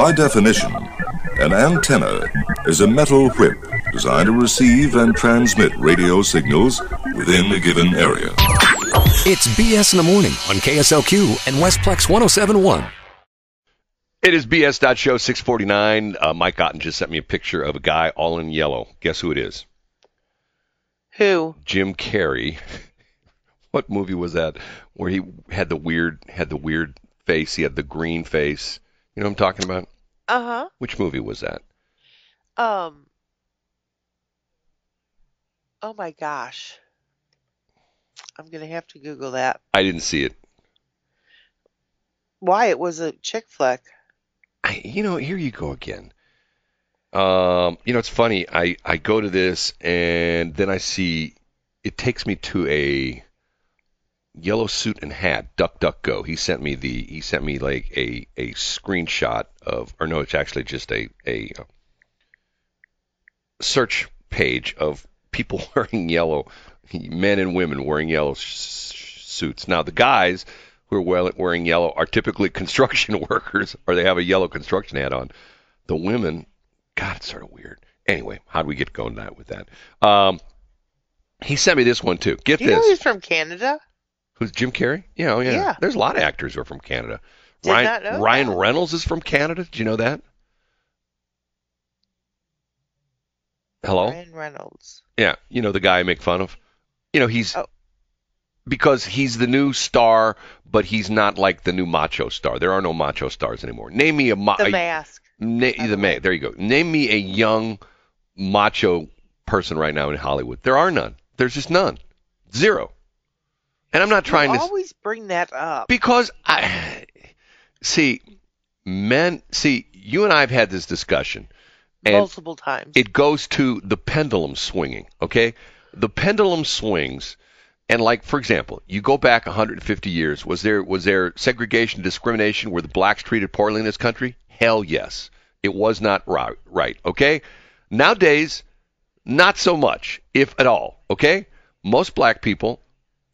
By definition, an antenna is a metal whip designed to receive and transmit radio signals within a given area. It's BS in the morning on KSLQ and Westplex 1071. It is BS. Show 649. Uh, Mike Otten just sent me a picture of a guy all in yellow. Guess who it is? Who? Jim Carrey. what movie was that? Where he had the weird had the weird face. He had the green face. You know what I'm talking about? Uh huh. Which movie was that? Um. Oh my gosh. I'm gonna have to Google that. I didn't see it. Why? It was a chick flick. I, you know, here you go again. Um, you know, it's funny. I I go to this and then I see it takes me to a yellow suit and hat. Duck Duck Go. He sent me the he sent me like a a screenshot of or no, it's actually just a a uh, search page of people wearing yellow, men and women wearing yellow sh- suits. Now the guys who are wearing yellow are typically construction workers, or they have a yellow construction hat on. The women, God, it's sort of weird. Anyway, how do we get going that with that? Um, he sent me this one too. Get you know this. he's from Canada? Who's Jim Carrey? Yeah, oh, yeah. Yeah. There's a lot of actors who are from Canada. Did Ryan, know Ryan that. Reynolds is from Canada. Did you know that? Hello? Ryan Reynolds. Yeah, you know the guy I make fun of. You know he's Oh. because he's the new star, but he's not like the new macho star. There are no macho stars anymore. Name me a, ma- The a Mask. na- the the ma- There you go. Name me a young macho person right now in Hollywood. There are none. There's just none. Zero. And I'm not trying you to always bring that up. because I see men. See, you and I have had this discussion, multiple times. it goes to the pendulum swinging. Okay, the pendulum swings, and like for example, you go back 150 years. Was there was there segregation, discrimination? Were the blacks treated poorly in this country? Hell yes, it was not right. Right. Okay. Nowadays, not so much, if at all. Okay, most black people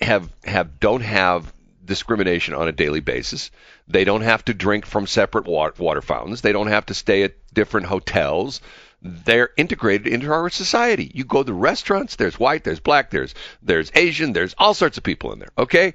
have have don't have discrimination on a daily basis. They don't have to drink from separate water, water fountains. They don't have to stay at different hotels. They're integrated into our society. You go to restaurants, there's white, there's black, there's there's Asian, there's all sorts of people in there. Okay?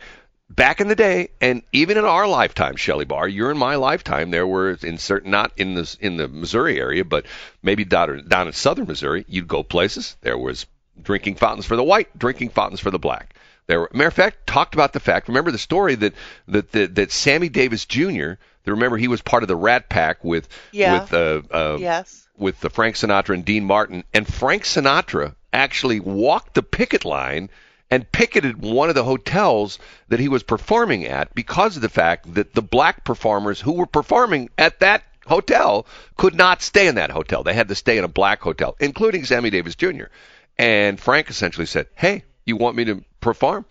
Back in the day, and even in our lifetime, Shelley Bar, you're in my lifetime. There were in certain, not in the in the Missouri area, but maybe down down in southern Missouri, you'd go places. There was drinking fountains for the white, drinking fountains for the black. There were, matter of fact, talked about the fact. Remember the story that that that, that Sammy Davis Jr. Remember he was part of the Rat Pack with Yeah. with uh, uh, yes. with the Frank Sinatra and Dean Martin, and Frank Sinatra actually walked the picket line and picketed one of the hotels that he was performing at because of the fact that the black performers who were performing at that hotel could not stay in that hotel. They had to stay in a black hotel, including Sammy Davis Jr. And Frank essentially said, "Hey, you want me to perform?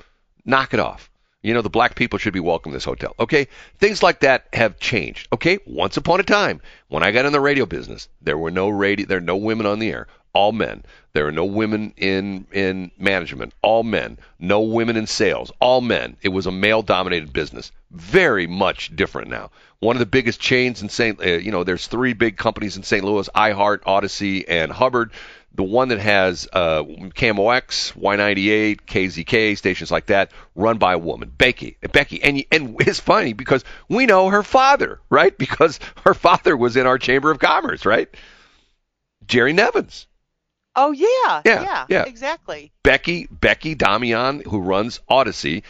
Knock it off." You know, the black people should be welcome to this hotel. Okay? Things like that have changed. Okay? Once upon a time, when I got in the radio business, there were no radio there are no women on the air. All men. There are no women in in management. All men. No women in sales. All men. It was a male dominated business. Very much different now. One of the biggest chains in St. Uh, you know, there's three big companies in St. Louis: iHeart, Audacy, and Hubbard the one that has uh, KMOX, Y98, KZK stations like that, run by a woman, Becky. Becky, and and it's funny because we know her father, right? Because her father was in our Chamber of Commerce, right? Jerry Nevins. Oh yeah. Yeah, yeah. Exactly. Becky Becky Damian, who runs Audacy,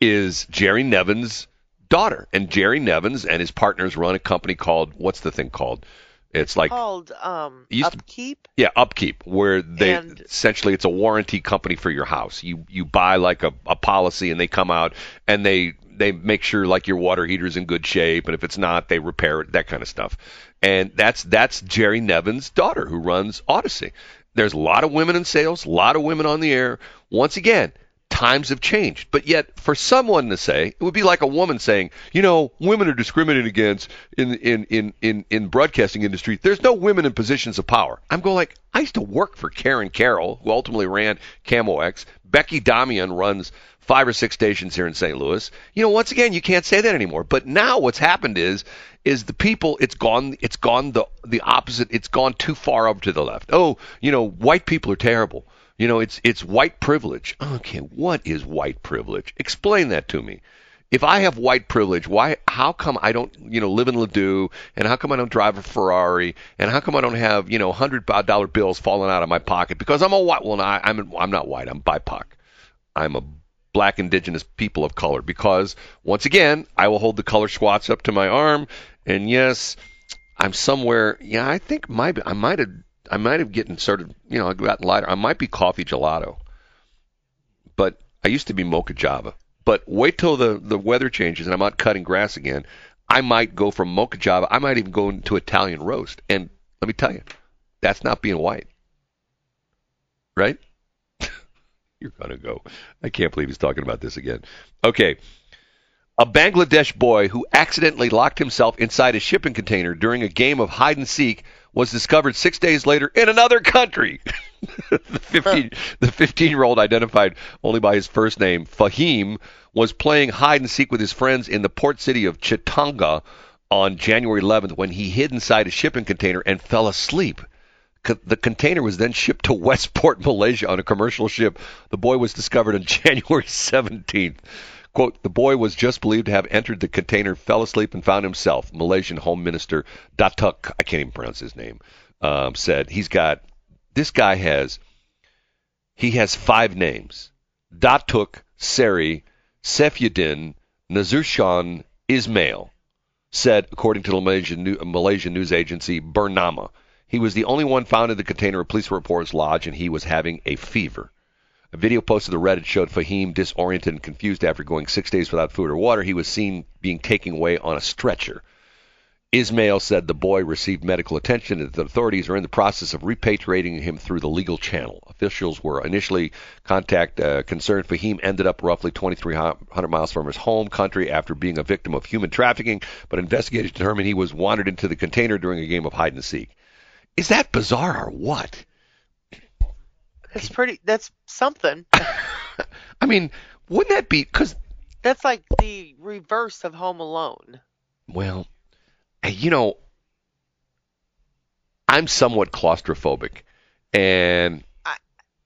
is Jerry Nevins' daughter, and Jerry Nevins and his partners run a company called what's the thing called? It's like Called um used to- upkeep. Yeah, upkeep, where they And- essentially it's a warranty company for your house. You you buy like a, a policy and they come out and they they make sure like your water heater's in good shape and if it's not they repair it, that kind of stuff. And that's that's Jerry Nevins' daughter who runs Audacy. There's a lot of women in sales, a lot of women on the air. Once again, times have changed. But yet, for someone to say, it would be like a woman saying, you know, women are discriminated against in in in in, in broadcasting industry. There's no women in positions of power. I'm going like, I used to work for Karen Carroll, who ultimately ran KMOX. Becky Damian runs five or six stations here in St. Louis. You know, once again, you can't say that anymore. But now what's happened is is the people it's gone it's gone the the opposite it's gone too far over to the left. Oh, you know, white people are terrible. You know, it's it's white privilege. Okay, what is white privilege? Explain that to me. If I have white privilege, why? How come I don't, you know, live in Ladue, and how come I don't drive a Ferrari, and how come I don't have, you know, hundred dollar bills falling out of my pocket? Because I'm a white. Well, no, I'm I'm not white. I'm BIPOC. I'm a black indigenous people of color. Because once again, I will hold the color swatch up to my arm, and yes, I'm somewhere. Yeah, I think my I might have I might have gotten sort of, you know, I gotten lighter. I might be coffee gelato, but I used to be mocha java. But wait till the the weather changes and I'm out cutting grass again. I might go from mocha java. I might even go into Italian roast. And let me tell you, that's not being white, right? You're gonna go. I can't believe he's talking about this again. Okay. A Bangladesh boy who accidentally locked himself inside a shipping container during a game of hide and seek was discovered six days later in another country. the 15 the 15 year old identified only by his first name Fahim was playing hide and seek with his friends in the port city of Chittagong on January 11th when he hid inside a shipping container and fell asleep. The container was then shipped to Westport, Malaysia on a commercial ship. The boy was discovered on January 17th. Quote, the boy was just believed to have entered the container, fell asleep, and found himself. Malaysian Home Minister Datuk, I can't even pronounce his name, um, said he's got, this guy has, he has five names. Datuk Seri Saifuddin Nasution Ismail said, according to the Malaysian, Malaysian news agency Bernama. He was the only one found in the container of police reports lodge, and he was having a fever. A video posted to Reddit showed Fahim disoriented and confused after going six days without food or water. He was seen being taken away on a stretcher. Ismail said the boy received medical attention and that the authorities are in the process of repatriating him through the legal channel. Officials were initially contact uh, concerned Fahim ended up roughly 2,300 miles from his home country after being a victim of human trafficking, but investigators determined he was wandered into the container during a game of hide and seek. Is that bizarre or what? That's pretty. That's something. I mean, wouldn't that be because that's like the reverse of Home Alone. Well, you know, I'm somewhat claustrophobic, and I,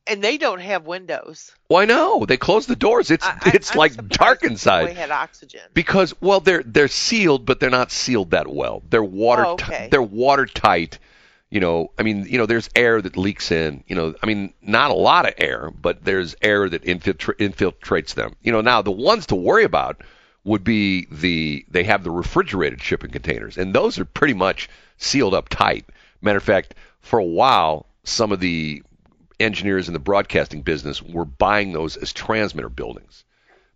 and they don't have windows. Why no? They close the doors. It's I, it's I'm like dark inside. They had oxygen because well, they're they're sealed, but they're not sealed that well. They're water Oh, okay. they're watertight. You know, I mean, you know, there's air that leaks in. You know, I mean, not a lot of air, but there's air that infiltra- infiltrates them. You know, now the ones to worry about would be the they have the refrigerated shipping containers, and those are pretty much sealed up tight. Matter of fact, for a while, some of the engineers in the broadcasting business were buying those as transmitter buildings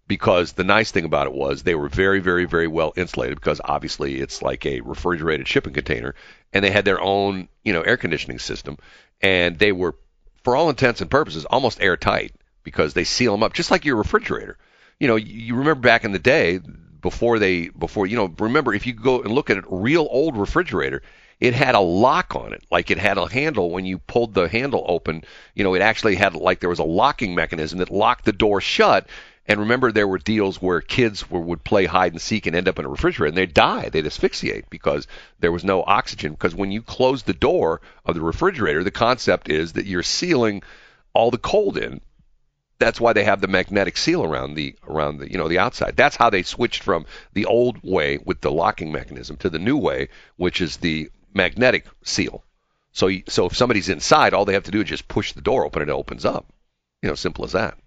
because the nice thing about it was they were very, very, very well insulated because obviously it's like a refrigerated shipping container, and they had their own, you know, air conditioning system, and they were, for all intents and purposes, almost airtight because they seal them up just like your refrigerator. You know, you remember back in the day before they, before you know, remember if you go and look at a real old refrigerator, it had a lock on it, like it had a handle. When you pulled the handle open, you know, it actually had like there was a locking mechanism that locked the door shut and remember, there were deals where kids were, would play hide and seek and end up in a refrigerator, and they'd die. They'd asphyxiate because there was no oxygen. Because when you close the door of the refrigerator, the concept is that you're sealing all the cold in. That's why they have the magnetic seal around the around the you know the outside. That's how they switched from the old way with the locking mechanism to the new way, which is the magnetic seal. So so if somebody's inside, all they have to do is just push the door open and it opens up. You know, simple as that.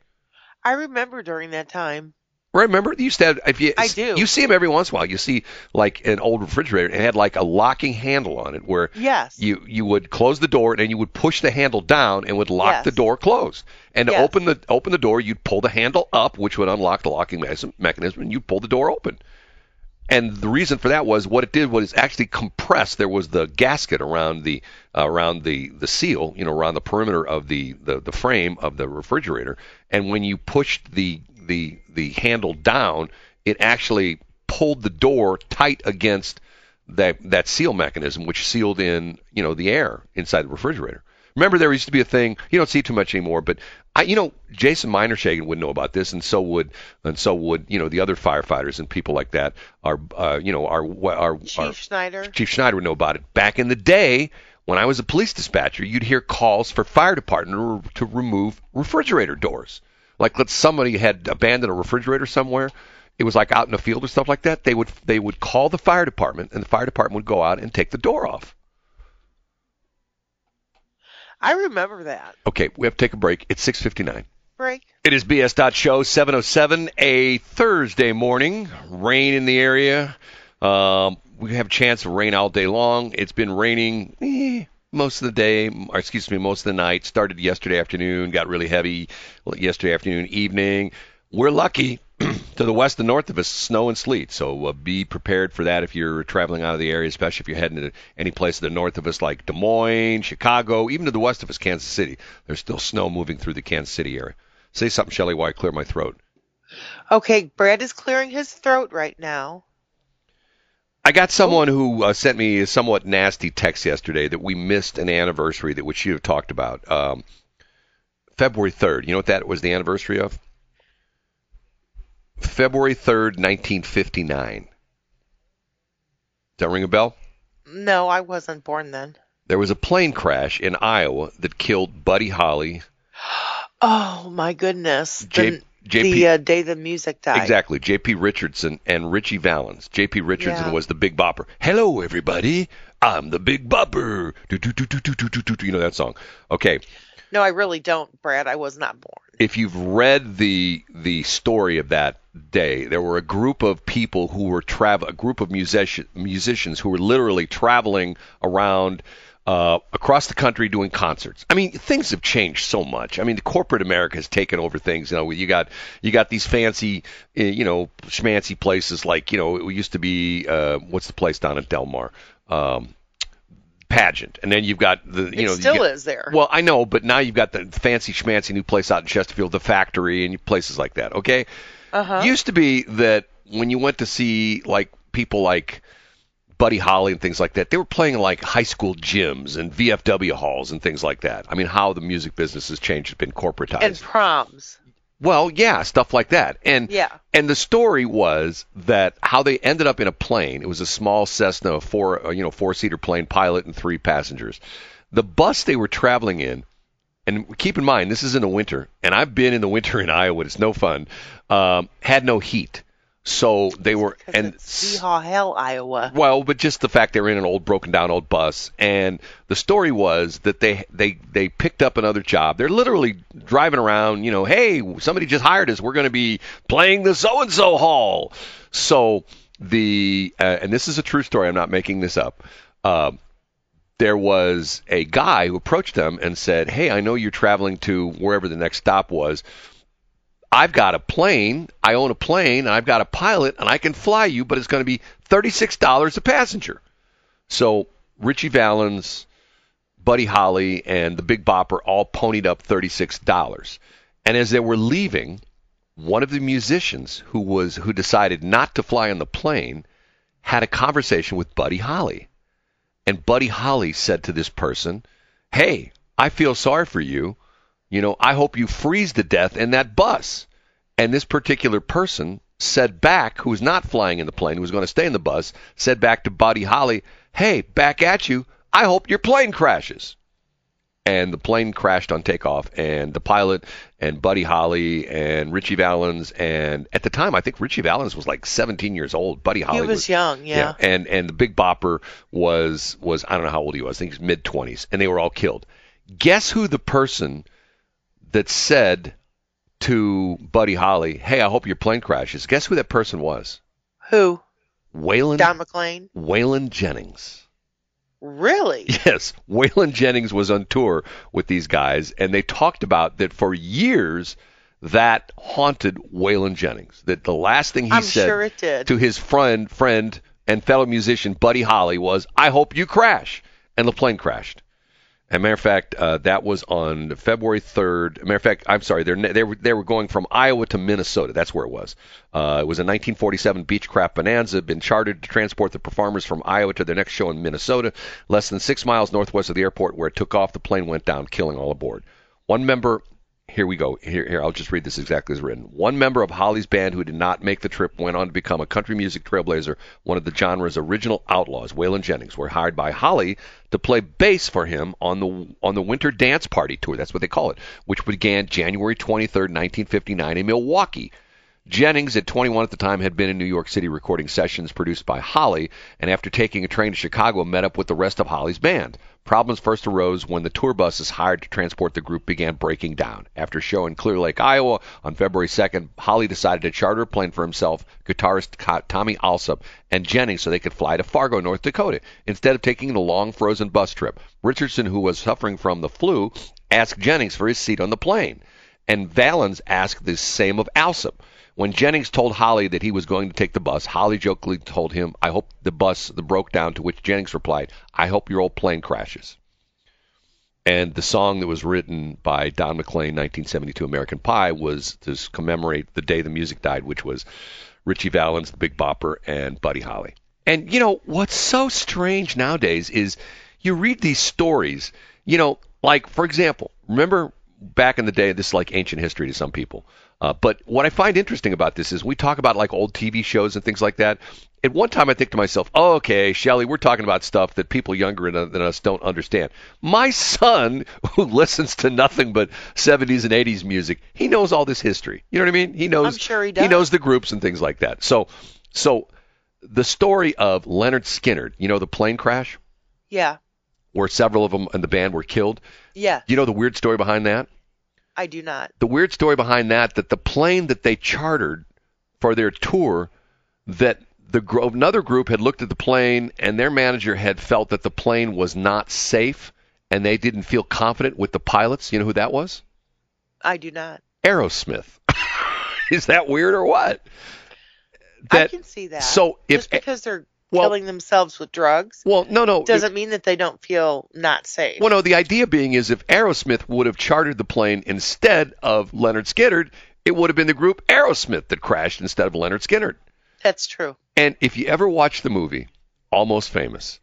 I remember during that time. Remember, you used to have. If you, I do. You see them every once in a while. You see like an old refrigerator, and it had like a locking handle on it, where Yes. you you would close the door, and then you would push the handle down, and would lock Yes. the door closed. And to open the open the door, you'd pull the handle up, which would unlock the locking mechanism, mechanism and you'd pull the door open. And the reason for that was what it did was actually compress. There was the gasket around the uh, around the the seal, you know, around the perimeter of the, the the frame of the refrigerator, and when you pushed the the the handle down, it actually pulled the door tight against that that seal mechanism, which sealed in you know the air inside the refrigerator. Remember, there used to be a thing you don't see too much anymore, but I, you know, Jason Minershagen would know about this, and so would and so would you know the other firefighters and people like that. Are uh, you know our our Chief our, Schneider. Chief Schneider would know about it. Back in the day, when I was a police dispatcher, you'd hear calls for fire department to, to remove refrigerator doors. Like, let's somebody had abandoned a refrigerator somewhere. It was like out in the field or stuff like that. They would they would call the fire department, and the fire department would go out and take the door off. I remember that. Okay, we have to take a break. It's 6:59. Break. It is BS. dot Show 707, a Thursday morning. Rain in the area. Um, we have a chance of rain all day long. It's been raining eh, most of the day, or excuse me, most of the night. Started yesterday afternoon, got really heavy yesterday afternoon, evening. We're lucky to the west and north of us, snow and sleet. So uh, be prepared for that if you're traveling out of the area, especially if you're heading to any place to the north of us, like Des Moines, Chicago, even to the west of us, Kansas City. There's still snow moving through the Kansas City area. Say something, Shelley, while I clear my throat. Okay, Brad is clearing his throat right now. I got someone who uh, sent me a somewhat nasty text yesterday that we missed an anniversary that which you have talked about. Um, February 3rd. You know what that was the anniversary of? February 3rd, 1959. Does that ring a bell? No, I wasn't born then. There was a plane crash in Iowa that killed Buddy Holly. Oh my goodness. J- the the uh, day the music died. Exactly. J.P. Richardson and Ritchie Valens. J.P. Richardson Yeah. was the Big Bopper. Hello, everybody. I'm the Big Bopper. Do, do, do, do, do, do, do, do. You know that song. Okay. No, I really don't, Brad. I was not born. If you've read the the story of that day, there were a group of people who were travel, a group of musician, musicians who were literally traveling around uh, across the country doing concerts. I mean, things have changed so much. I mean, the corporate America has taken over things. You know, you got you got these fancy, uh, you know, schmancy places like you know it used to be uh, what's the place down at Del Mar. Um, pageant, and then you've got the you it know still is there. well, I know, but now you've got the fancy schmancy new place out in Chesterfield, the factory, and places like that. Okay, uh-huh. used to be that when you went to see like people like Buddy Holly and things like that, they were playing like high school gyms and VFW halls and things like that. I mean, how the music business has changed, has been corporatized. and proms. Well, yeah, stuff like that. And Yeah. and the story was that how they ended up in a plane. It was a small Cessna four, uh, you know, four-seater plane, pilot and three passengers. The bus they were traveling in, and keep in mind this is in the winter, and I've been in the winter in Iowa. It's no fun. Um, had no heat, so they were and it's Hell, Iowa. well, but just the fact they were in an old broken down old bus, and the story was that they they they picked up another job. They're literally driving around, you know, hey, somebody just hired us. We're going to be playing the so and so hall. So the uh, and this is a true story. I'm not making this up. Uh, there was a guy who approached them and said, "Hey, I know you're traveling to wherever the next stop was." I've got a plane. I own a plane. I've got a pilot, and I can fly you, but it's going to be thirty-six dollars a passenger. So Ritchie Valens, Buddy Holly, and the Big Bopper all ponied up thirty-six dollars. And as they were leaving, one of the musicians who was who decided not to fly on the plane had a conversation with Buddy Holly. And Buddy Holly said to this person, "Hey, I feel sorry for you. You know, I hope you freeze to death in that bus." And this particular person said back, who was not flying in the plane, who was going to stay in the bus, said back to Buddy Holly, "Hey, back at you. I hope your plane crashes." And the plane crashed on takeoff, and the pilot and Buddy Holly and Ritchie Valens, and at the time, I think Ritchie Valens was like 17 years old. Buddy Holly he was, young, yeah. and and the Big Bopper was was I don't know how old he was. I think he was mid 20s, and they were all killed. Guess who the person that said to Buddy Holly, "Hey, I hope your plane crashes." Guess who that person was? Who? Waylon Don McLean? Waylon Jennings. Really? Yes, Waylon Jennings was on tour with these guys, and they talked about that for years. that haunted Waylon Jennings. That the last thing he I'm said sure to his friend, friend and fellow musician Buddy Holly was, "I hope you crash," and the plane crashed. As a matter of fact, uh, that was on February 3rd. matter of fact, I'm sorry, they're, they were they were going from Iowa to Minnesota. That's where it was. Uh, it was a 1947 Beechcraft Bonanza, been chartered to transport the performers from Iowa to their next show in Minnesota, less than six miles northwest of the airport, where it took off. The plane went down, killing all aboard. One member here we go. Here, here, I'll just read this exactly as written. One member of Holly's band who did not make the trip went on to become a country music trailblazer, one of the genre's original outlaws. Waylon Jennings were hired by Holly to play bass for him on the on the Winter Dance Party tour. That's what they call it, which began January 23rd, 1959, in Milwaukee. Jennings, at 21 at the time, had been in New York City recording sessions produced by Holly, and after taking a train to Chicago, met up with the rest of Holly's band. Problems first arose when the tour buses hired to transport the group began breaking down. After a show in Clear Lake, Iowa on February 2nd, Holly decided to charter a plane for himself, guitarist Tommy Allsup, and Jennings so they could fly to Fargo, North Dakota, instead of taking the long frozen bus trip. Richardson, who was suffering from the flu, asked Jennings for his seat on the plane, and Valens asked the same of Allsup. When Jennings told Holly that he was going to take the bus, Holly jokingly told him, I hope the bus the broke down, to which Jennings replied, I hope your old plane crashes. And the song that was written by Don McLean, 1972 American Pie, was to commemorate the day the music died, which was Ritchie Valens, the Big Bopper, and Buddy Holly. And, you know, what's so strange nowadays is you read these stories, you know, like, for example, remember back in the day, this is like ancient history to some people. Uh, but what I find interesting about this is we talk about like old TV shows and things like that. At one time, I think to myself, oh, okay, Shelly, we're talking about stuff that people younger than us don't understand. My son, who listens to nothing but 70s and 80s music, he knows all this history. You know what I mean? He knows. I'm sure he does. He knows the groups and things like that. So, so the story of Lynyrd Skynyrd, you know, the plane crash Yeah. where several of them in the band were killed. Yeah. You know the weird story behind that? I do not. the weird story behind that that the plane that they chartered for their tour that the gr- another group had looked at the plane and their manager had felt that the plane was not safe and they didn't feel confident with the pilots. You know who that was? I do not. Aerosmith. Is that weird or what? I That can see that. so if- just because they're well- killing themselves with drugs well, no, no. doesn't mean that they don't feel not safe. Well, no, the idea being is if Aerosmith would have chartered the plane instead of Lynyrd Skynyrd, it would have been the group Aerosmith that crashed instead of Lynyrd Skynyrd. That's true. And if you ever watch the movie Almost Famous,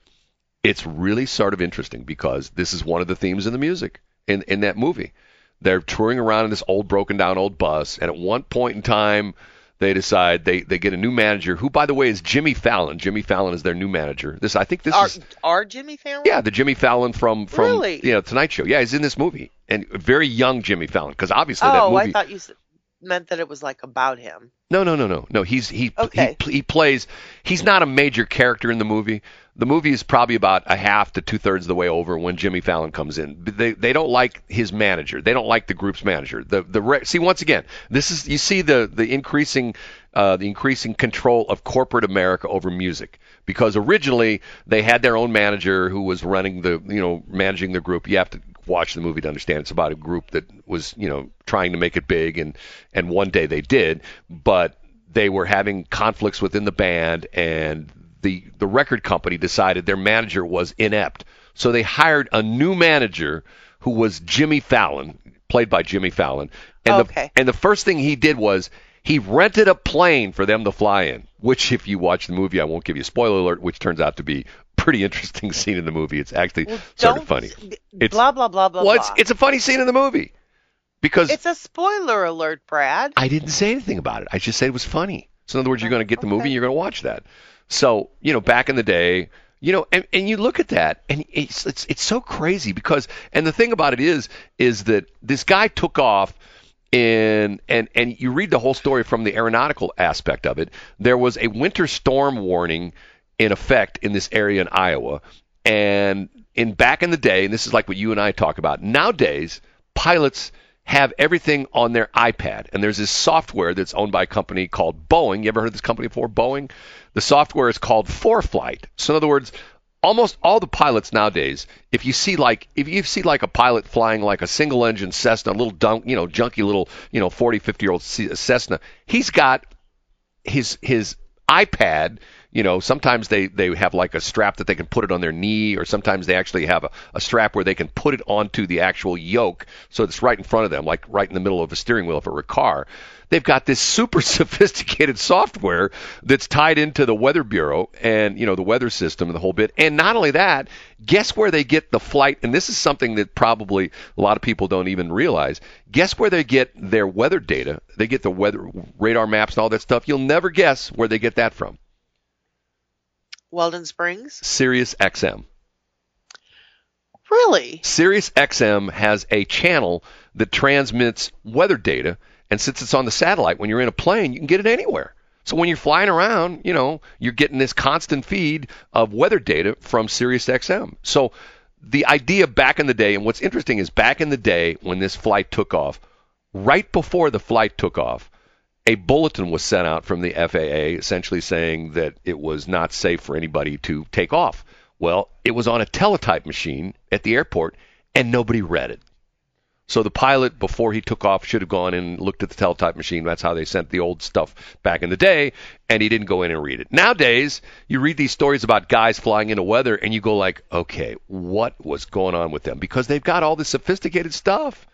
it's really sort of interesting because this is one of the themes in the music in, in that movie. They're touring around in this old broken down old bus, and at one point in time, they decide they, they get a new manager, who by the way is Jimmy Fallon. Jimmy Fallon is their new manager. This I think this Are, is are Jimmy Fallon? yeah, the Jimmy Fallon from from Really? you know Tonight Show. Yeah, he's in this movie, and very young Jimmy Fallon because obviously that Oh, movie. I thought you s- meant that it was like about him. No, no, no, no, no. He's he Okay. he he plays. He's not a major character in the movie. The movie is probably about a half to two thirds of the way over when Jimmy Fallon comes in. They they don't like his manager. They don't like the group's manager. The the re- see once again this is you see the the increasing uh, the increasing control of corporate America over music because originally they had their own manager who was running the you know managing the group. You have to watch the movie to understand. It's about a group that was you know trying to make it big and and one day they did but they were having conflicts within the band and the the record company decided their manager was inept. So they hired a new manager who was Jimmy Fallon played by Jimmy Fallon. And Okay. the and the first thing he did was he rented a plane for them to fly in which if you watch the movie I won't give you a spoiler alert which turns out to be pretty interesting scene in the movie it's actually Well, sort of funny It's- blah blah blah blah well, it's, blah. it's a funny scene in the movie because It's a spoiler alert, Brad. I didn't say anything about it. I just said it was funny. So in other words, you're going to get the movie and you're going to watch that. So you know, back in the day, you know, and, and you look at that and it's it's it's so crazy because and the thing about it is is that this guy took off in and and you read the whole story from the aeronautical aspect of it. There was a winter storm warning in effect in this area in Iowa, and in back in the day, and this is like what you and I talk about nowadays, pilots have everything on their iPad, and there's this software that's owned by a company called Boeing. You ever heard of this company before? Boeing. The software is called ForeFlight. So in other words, almost all the pilots nowadays, if you see like if you see like a pilot flying like a single engine Cessna, a little dunk, you know, junky little, you know, 40, 50 year old Cessna, he's got his his iPad you know, sometimes they, they have like a strap that they can put it on their knee, or sometimes they actually have a, a strap where they can put it onto the actual yoke so it's right in front of them, like right in the middle of a steering wheel for a car. They've got this super sophisticated software that's tied into the Weather Bureau and, you know, the weather system and the whole bit. And not only that, guess where they get the flight, and this is something that probably a lot of people don't even realize. Guess where they get their weather data? They get the weather radar maps and all that stuff. You'll never guess where they get that from. Weldon Springs? Sirius XM. Really? Sirius XM has a channel that transmits weather data, and since it's on the satellite, when you're in a plane, you can get it anywhere. So when you're flying around, you know, you're getting this constant feed of weather data from Sirius XM. So the idea back in the day, and what's interesting is back in the day when this flight took off, right before the flight took off, a bulletin was sent out from the FAA essentially saying that it was not safe for anybody to take off. Well, it was on a teletype machine at the airport, and nobody read it. So the pilot, before he took off, should have gone and looked at the teletype machine. That's how they sent the old stuff back in the day, and he didn't go in and read it. Nowadays, you read these stories about guys flying into weather, and you go like, okay, what was going on with them? Because they've got all this sophisticated stuff.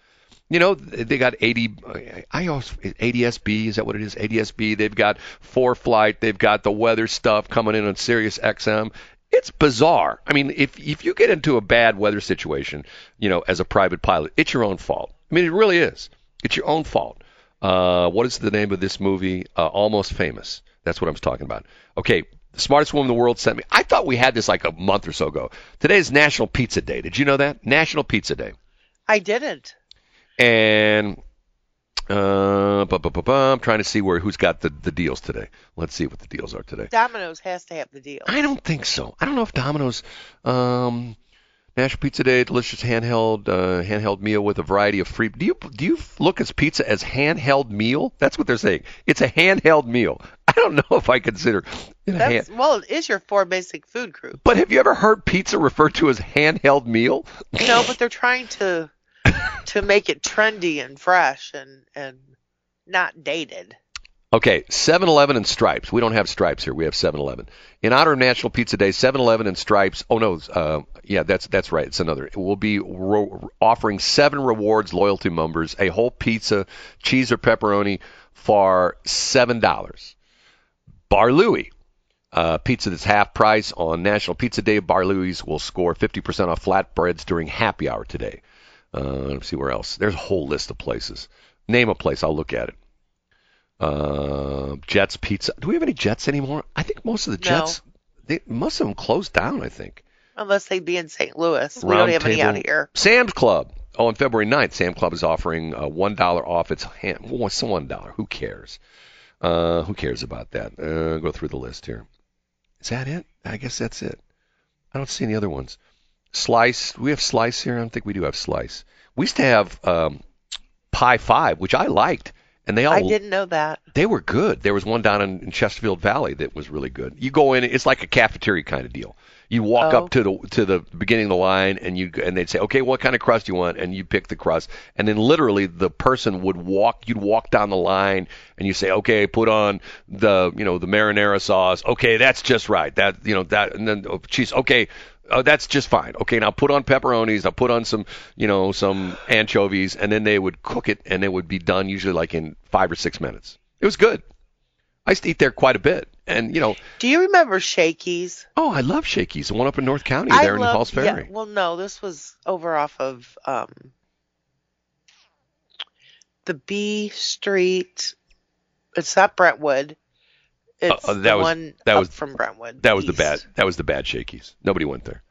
You know, they got 80, IOS, ADSB, is that what it is? ADSB. They've got ForeFlight. They've got the weather stuff coming in on Sirius XM. It's bizarre. I mean, if if you get into a bad weather situation, you know, as a private pilot, it's your own fault. I mean, it really is. It's your own fault. Uh, what is the name of this movie? Uh, Almost Famous. That's what I'm talking about. Okay, the smartest woman in the world sent me. I thought we had this like a month or so ago. Today is National Pizza Day. Did you know that? National Pizza Day. I didn't. And uh, I'm trying to see where who's got the, the deals today. Let's see what the deals are today. Domino's has to have the deal. I don't think so. I don't know if Domino's um, National Pizza Day, delicious handheld uh, handheld meal with a variety of free. Do you do you look at pizza as handheld meal? That's what they're saying. It's a handheld meal. I don't know if I consider it That's, hand, well, it is your four basic food group. But have you ever heard pizza referred to as handheld meal? No, but they're trying to to make it trendy and fresh and and not dated. Okay, 7-Eleven and Stripes. We don't have Stripes here. We have 7-Eleven. In honor of National Pizza Day, 7-Eleven and Stripes. Oh no, uh, yeah, that's that's right. It's another. We'll be offering seven rewards loyalty members a whole pizza, cheese or pepperoni for seven dollars. Bar Louie. Uh, pizza that's half price on National Pizza Day. Bar Louie's will score 50% off flatbreads during happy hour today. Uh, let's see where else. There's a whole list of places. Name a place, I'll look at it. Uh, Jets Pizza. Do we have any Jets anymore? I think most of the Jets, no. they, most of them closed down. I think. Unless they'd be in St. Louis, we don't have table. any out here. Sam's Club. Oh, on February 9th, Sam Club is offering uh, one dollar off its ham. What's one dollar? Who cares? Uh, who cares about that? Uh, go through the list here. Is that it? I guess that's it. I don't see any other ones. Slice. We have Slice here. I don't think we do have Slice. We used to have um, Pie Five, which I liked, and they all. I didn't know that. They were good. There was one down in, in Chesterfield Valley that was really good. You go in, it's like a cafeteria kind of deal. You walk oh. up to the to the beginning of the line, and you and they'd say, "Okay, what kind of crust do you want?" And you pick the crust, and then literally the person would walk. You'd walk down the line, and you say, "Okay, put on the you know the marinara sauce. Okay, that's just right. That you know that, and then oh, cheese. Okay, oh, that's just fine. Okay, now put on pepperonis. I'll put on some, you know, some anchovies, and then they would cook it, and it would be done usually like in five or six minutes. It was good. I used to eat there quite a bit, and you know. Do you remember Shakey's? Oh, I love Shakey's. The one up in North County there I in Halls Ferry. Yeah, well, no, this was over off of um, the B Street. It's not Brentwood. It's uh, that was, one that was from Brentwood. That was east. the bad. That was the bad Shakey's. Nobody went there.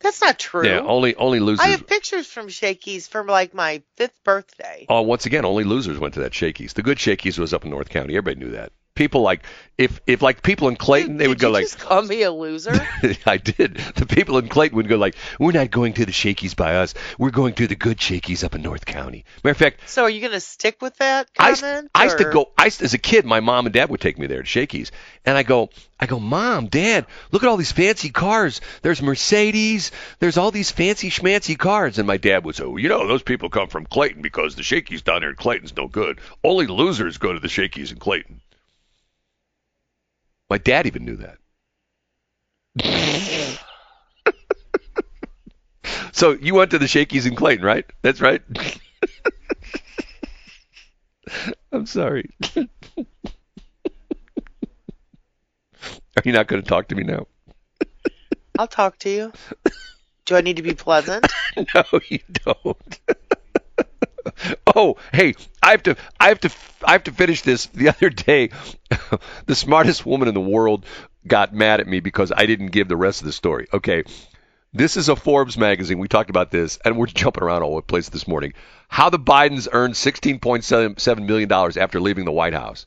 That's not true. Yeah, only only losers. I have pictures from Shakey's from like my fifth birthday. Oh, once again, only losers went to that Shakey's. The good Shakey's was up in North County. Everybody knew that. People like if if like people in Clayton, did, they would go like, just call me a loser. I did. The people in Clayton would go like, we're not going to the Shakey's by us. We're going to the good Shakey's up in North County. Matter of fact, so are you going to stick with that comment? I, I used to go. I used, as a kid, my mom and dad would take me there to Shakey's, and I go, I go, mom, dad, look at all these fancy cars. There's Mercedes. There's all these fancy schmancy cars, and my dad would say, oh, you know, those people come from Clayton because the Shakey's down there in Clayton's no good. Only losers go to the Shakey's in Clayton. My dad even knew that. so you went to the Shakey's in Clayton, right? That's right. I'm sorry. Are you not going to talk to me now? I'll talk to you. Do I need to be pleasant? no, you don't. Oh, hey, I have to, I have to, I have to finish this. The other day, the smartest woman in the world got mad at me because I didn't give the rest of the story. Okay, this is a Forbes magazine. We talked about this, and we're jumping around all over the place this morning. How the Bidens earned $16.7 million after leaving the White House.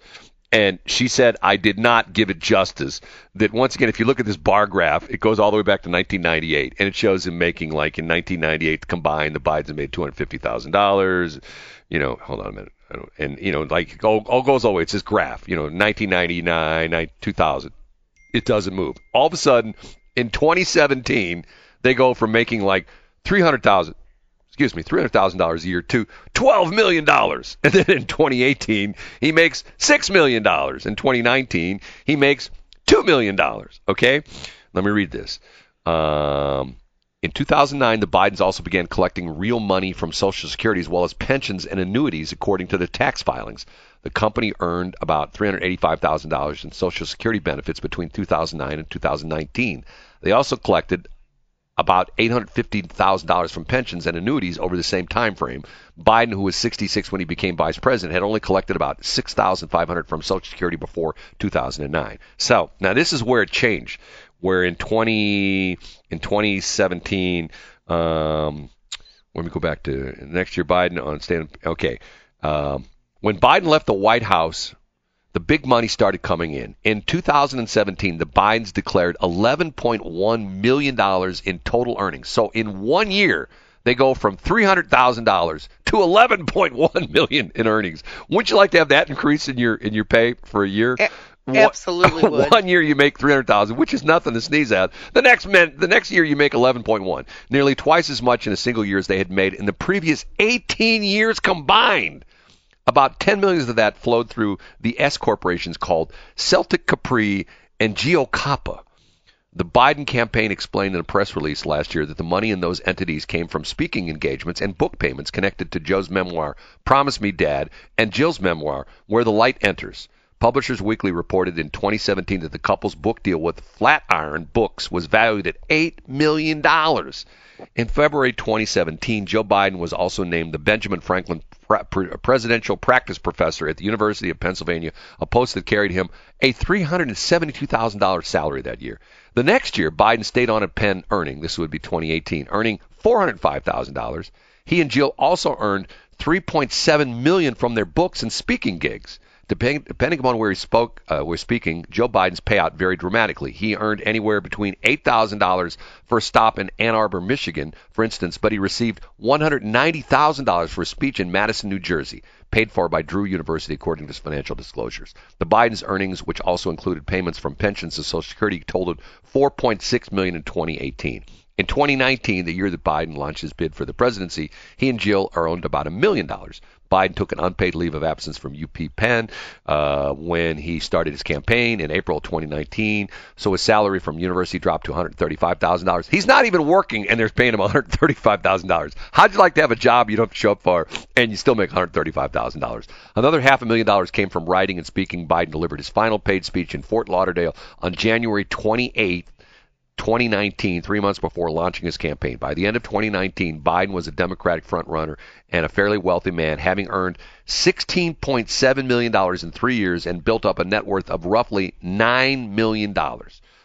And she said, I did not give it justice. That once again, if you look at this bar graph, it goes all the way back to 1998, and it shows him making, like, in 1998 combined, the Bidens made $250,000. You know, hold on a minute. And, you know, like, all, all goes all the way. It's this graph, you know, 1999, 2000. It doesn't move. All of a sudden, in 2017, they go from making like 300,000 excuse me, $300,000 a year to $12 million. And then in 2018, he makes $6 million. In 2019, he makes $2 million. Okay? Let me read this. Um, in 2009, the Bidens also began collecting real money from Social Security as well as pensions and annuities, according to the tax filings. The company earned about $385,000 in Social Security benefits between 2009 and 2019. They also collected about $850,000 from pensions and annuities over the same time frame. Biden, who was 66 when he became vice president, had only collected about 6,500 from Social Security before 2009. So now this is where it changed. Where in 20 in 2017, um, let me go back to next year. Biden on stand. Okay, um, when Biden left the White House the big money started coming in. In 2017, the Bidens declared $11.1 million in total earnings. So in one year, they go from $300,000 to 11.1 million in earnings. Wouldn't you like to have that increase in your in your pay for a year? A- absolutely one, one year you make 300,000, which is nothing to sneeze at. The next man, the next year you make 11.1, nearly twice as much in a single year as they had made in the previous 18 years combined. About 10 million of that flowed through the S corporations called Celtic Capri and Giacoppa. The Biden campaign explained in a press release last year that the money in those entities came from speaking engagements and book payments connected to Joe's memoir, Promise Me Dad, and Jill's memoir, Where the Light Enters. Publishers Weekly reported in 2017 that the couple's book deal with Flatiron Books was valued at $8 million. In February 2017, Joe Biden was also named the Benjamin Franklin Presidential Practice Professor at the University of Pennsylvania, a post that carried him a $372,000 salary that year. The next year, Biden stayed on at Penn earning, this would be 2018, earning $405,000. He and Jill also earned 3.7 million from their books and speaking gigs. Depending, depending upon where he spoke, uh, was speaking, Joe Biden's payout varied dramatically. He earned anywhere between $8,000 for a stop in Ann Arbor, Michigan, for instance, but he received $190,000 for a speech in Madison, New Jersey, paid for by Drew University, according to his financial disclosures. The Biden's earnings, which also included payments from pensions to Social Security, totaled 4.6 million in 2018. In 2019, the year that Biden launched his bid for the presidency, he and Jill earned about a million dollars. Biden took an unpaid leave of absence from UP Penn uh, when he started his campaign in April 2019. So his salary from university dropped to $135,000. He's not even working, and they're paying him $135,000. How'd you like to have a job you don't have to show up for, and you still make $135,000? Another half a million dollars came from writing and speaking. Biden delivered his final paid speech in Fort Lauderdale on January 28th 2019, three months before launching his campaign. By the end of 2019, Biden was a Democratic frontrunner and a fairly wealthy man, having earned $16.7 million in three years and built up a net worth of roughly $9 million.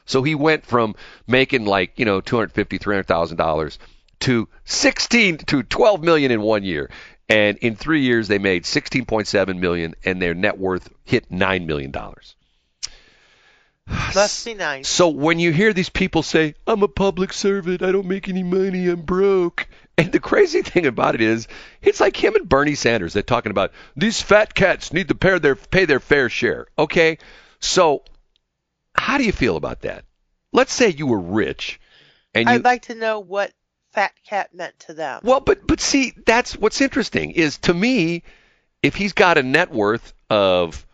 So he went from making like, you know, $250,000, $300,000 to 16 to 12 million in one year. And in three years, they made 16.7 million, and their net worth hit nine million dollars. Must be nice. So when you hear these people say, "I'm a public servant, I don't make any money, I'm broke," and the crazy thing about it is, it's like him and Bernie Sanders. They're talking about these fat cats need to pay their pay their fair share. Okay, so how do you feel about that? Let's say you were rich, and you, I'd like to know what fat cat meant to them. Well, but but see, that's what's interesting is to me, if he's got a net worth of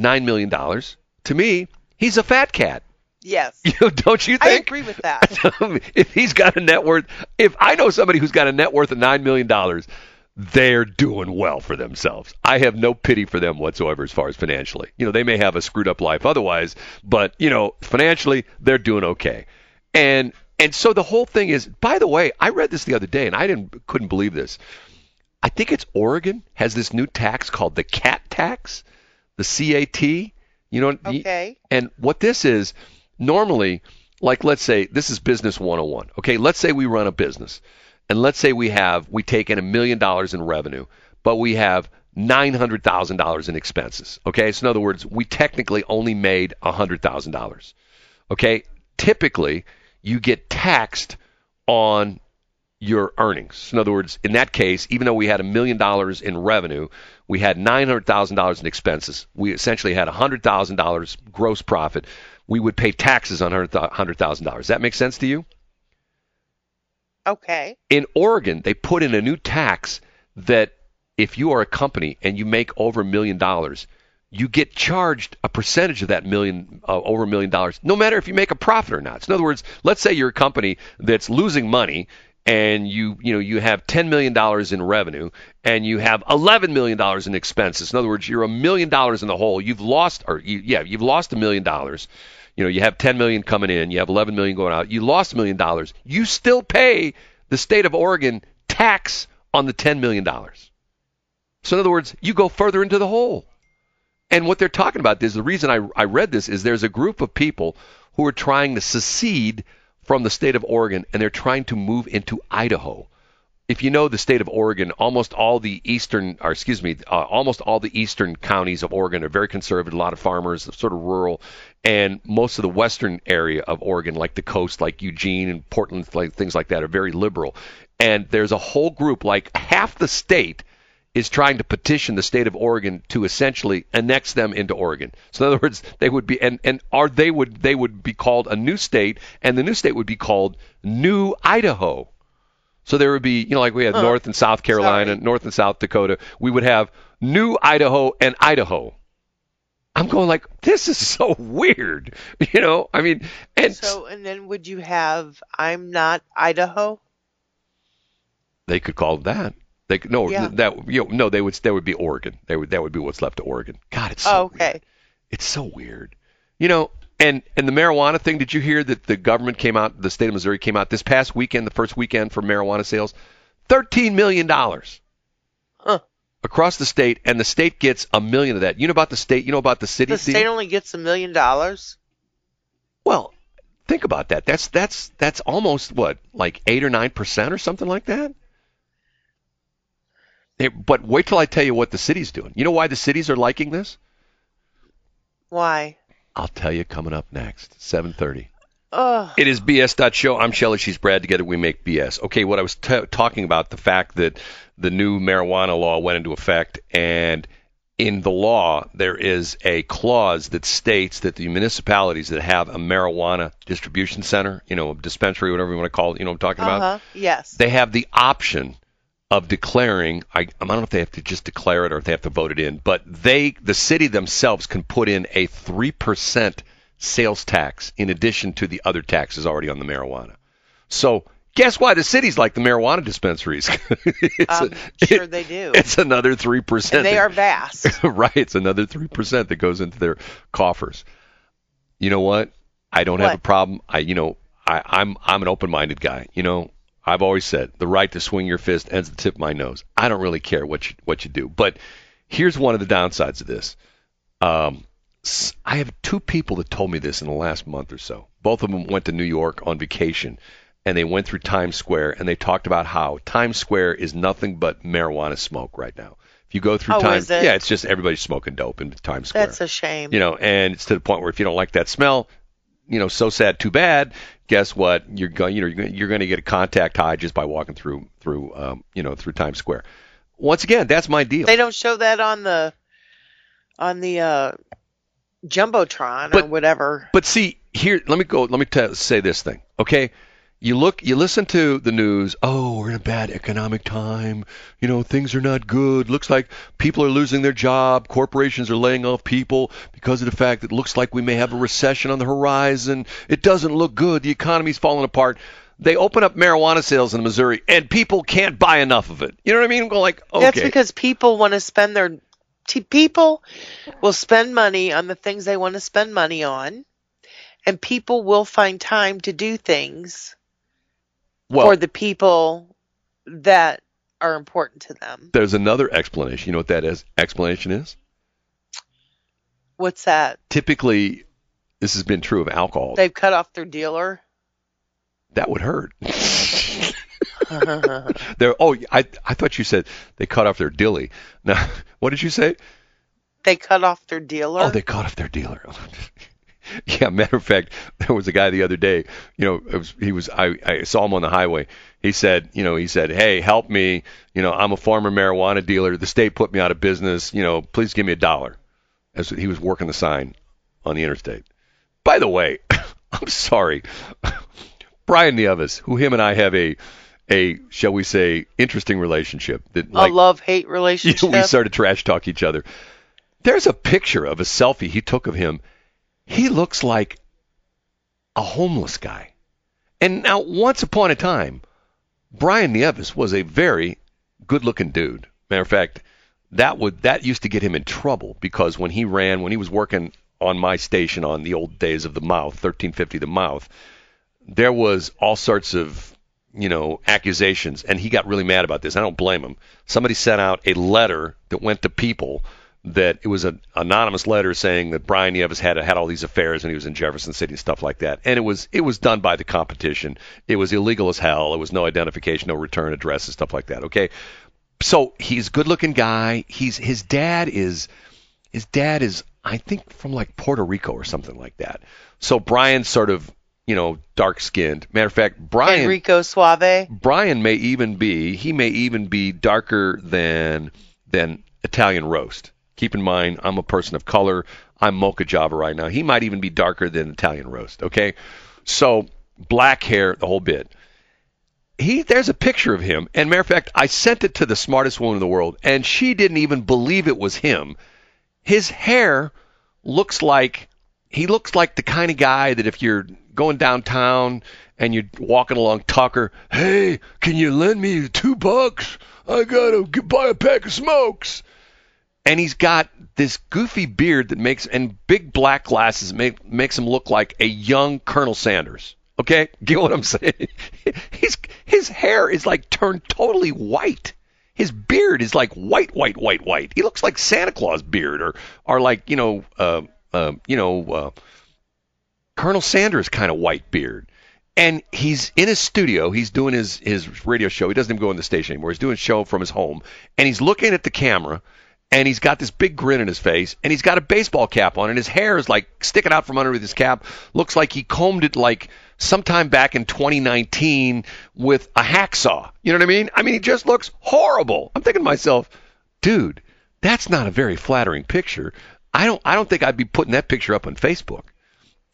nine million dollars, to me he's a fat cat. Yes. You don't you think? I agree with that. if he's got a net worth, if I know somebody who's got a net worth of nine million dollars, they're doing well for themselves. I have no pity for them whatsoever as far as financially. You know, they may have a screwed up life otherwise, but you know, financially they're doing okay. And and so the whole thing is, by the way, I read this the other day and I didn't couldn't believe this. I think it's Oregon has this new tax called the cat tax, the CAT. You know, okay. And what this is, normally, like let's say this is business 101. Okay, let's say we run a business, and let's say we have we take in a million dollars in revenue, but we have nine hundred thousand dollars in expenses. Okay, so in other words, we technically only made a hundred thousand dollars. Okay, typically you get taxed on your earnings. In other words, in that case, even though we had a million dollars in revenue, we had $900,000 in expenses. We essentially had $100,000 gross profit. We would pay taxes on $100,000. Does that make sense to you? Okay. In Oregon, they put in a new tax that if you are a company and you make over a million dollars, you get charged a percentage of that million uh, over a million dollars, no matter if you make a profit or not. So in other words, let's say you're a company that's losing money and you you know you have 10 million dollars in revenue and you have 11 million dollars in expenses. In other words, you're a million dollars in the hole. You've lost or you, yeah, you've lost a million dollars. You know, you have 10 million coming in, you have 11 million going out. You lost a million dollars. You still pay the state of Oregon tax on the 10 million dollars. So in other words, you go further into the hole. And what they're talking about is the reason I, I read this is there's a group of people who are trying to secede from the state of Oregon, and they're trying to move into Idaho. If you know the state of Oregon, almost all the eastern, or excuse me, uh, almost all the eastern counties of Oregon are very conservative. A lot of farmers, sort of rural, and most of the western area of Oregon, like the coast, like Eugene and Portland, like things like that, are very liberal. And there's a whole group, like half the state is trying to petition the state of Oregon to essentially annex them into Oregon. So in other words, they would be and and are they would they would be called a new state, and the new state would be called New Idaho. So there would be you know like we had huh. North and South Carolina, Sorry. North and South Dakota. We would have New Idaho and Idaho. I'm going like this is so weird, you know. I mean, and so and then would you have I'm not Idaho? They could call that. They no yeah. that you know, no they would that would be Oregon. They would that would be what's left of Oregon. God, it's so oh, okay. Weird. It's so weird. You know, and and the marijuana thing. Did you hear that the government came out? The state of Missouri came out this past weekend, the first weekend for marijuana sales, thirteen million dollars. Huh. Across the state, and the state gets a million of that. You know about the state? You know about the city? The state only gets a million dollars. Well, think about that. That's that's that's almost what, like eight or nine percent or something like that. But wait till I tell you what the city's doing. You know why the cities are liking this? Why? I'll tell you coming up next, 7:30. Ugh. It is BS. Show. I'm Shelly. She's Brad. Together we make BS. Okay, what I was t- talking about the fact that the new marijuana law went into effect, and in the law there is a clause that states that the municipalities that have a marijuana distribution center, you know, a dispensary, whatever you want to call it, you know what I'm talking uh-huh. about? Yes. They have the option of declaring I, I don't know if they have to just declare it or if they have to vote it in, but they the city themselves can put in a three percent sales tax in addition to the other taxes already on the marijuana. So guess why the cities like the marijuana dispensaries? um, a, sure they do. It's another three percent. They are vast. right, it's another three percent that goes into their coffers. You know what? I don't what? have a problem. I you know I, I'm I'm an open minded guy. You know, I've always said the right to swing your fist ends at the tip of my nose. I don't really care what you, what you do. But here's one of the downsides of this. Um, I have two people that told me this in the last month or so. Both of them went to New York on vacation, and they went through Times Square and they talked about how Times Square is nothing but marijuana smoke right now. If you go through oh, Times, it? yeah, it's just everybody's smoking dope in Times Square. That's a shame. You know, and it's to the point where if you don't like that smell, you know, so sad, too bad. Guess what? You're going, you know, you're going to get a contact high just by walking through, through, um, you know, through Times Square. Once again, that's my deal. They don't show that on the, on the uh, jumbotron but, or whatever. But see, here, let me go. Let me t- say this thing, okay? You look you listen to the news oh we're in a bad economic time. You know things are not good. Looks like people are losing their job. Corporations are laying off people because of the fact that it looks like we may have a recession on the horizon. It doesn't look good. The economy's falling apart. They open up marijuana sales in Missouri and people can't buy enough of it. You know what I mean? Go like okay. that's because people want to spend their people will spend money on the things they want to spend money on and people will find time to do things well, for the people that are important to them. There's another explanation. You know what that is? Explanation is? What's that? Typically, this has been true of alcohol. They've cut off their dealer. That would hurt. They're, oh, I I thought you said they cut off their dilly. Now, what did you say? They cut off their dealer. Oh, they cut off their dealer. Yeah, matter of fact, there was a guy the other day. You know, it was, he was. I, I saw him on the highway. He said, you know, he said, "Hey, help me. You know, I'm a former marijuana dealer. The state put me out of business. You know, please give me a dollar." As he was working the sign on the interstate. By the way, I'm sorry, Brian the Nieves, who him and I have a a shall we say interesting relationship that like, a love hate relationship. we started trash talk each other. There's a picture of a selfie he took of him he looks like a homeless guy. And now, once upon a time, Brian Nieves was a very good-looking dude. Matter of fact, that would that used to get him in trouble because when he ran, when he was working on my station on the old days of the Mouth, 1350 the Mouth, there was all sorts of you know accusations, and he got really mad about this. I don't blame him. Somebody sent out a letter that went to people that it was an anonymous letter saying that Brian Nieves had had all these affairs when he was in Jefferson City and stuff like that. And it was it was done by the competition. It was illegal as hell. It was no identification, no return address, and stuff like that. Okay, so he's a good-looking guy. He's his dad is his dad is I think from like Puerto Rico or something like that. So Brian's sort of you know dark-skinned. Matter of fact, Brian Enrico Suave. Brian may even be he may even be darker than than Italian roast. Keep in mind, I'm a person of color. I'm mocha java right now. He might even be darker than Italian roast. Okay, so black hair, the whole bit. He there's a picture of him, and matter of fact, I sent it to the smartest woman in the world, and she didn't even believe it was him. His hair looks like he looks like the kind of guy that if you're going downtown and you're walking along Tucker, hey, can you lend me two bucks? I gotta buy a pack of smokes and he's got this goofy beard that makes and big black glasses make, makes him look like a young Colonel Sanders. Okay, get what I'm saying? His his hair is like turned totally white. His beard is like white, white, white, white. He looks like Santa Claus beard, or or like you know, uh, uh, you know, uh, Colonel Sanders kind of white beard. And he's in his studio. He's doing his his radio show. He doesn't even go in the station anymore. He's doing a show from his home, and he's looking at the camera and he's got this big grin in his face, and he's got a baseball cap on, and his hair is like sticking out from underneath his cap. Looks like he combed it like sometime back in 2019 with a hacksaw. You know what I mean? I mean, he just looks horrible. I'm thinking to myself, dude, that's not a very flattering picture. I don't, I don't think I'd be putting that picture up on Facebook.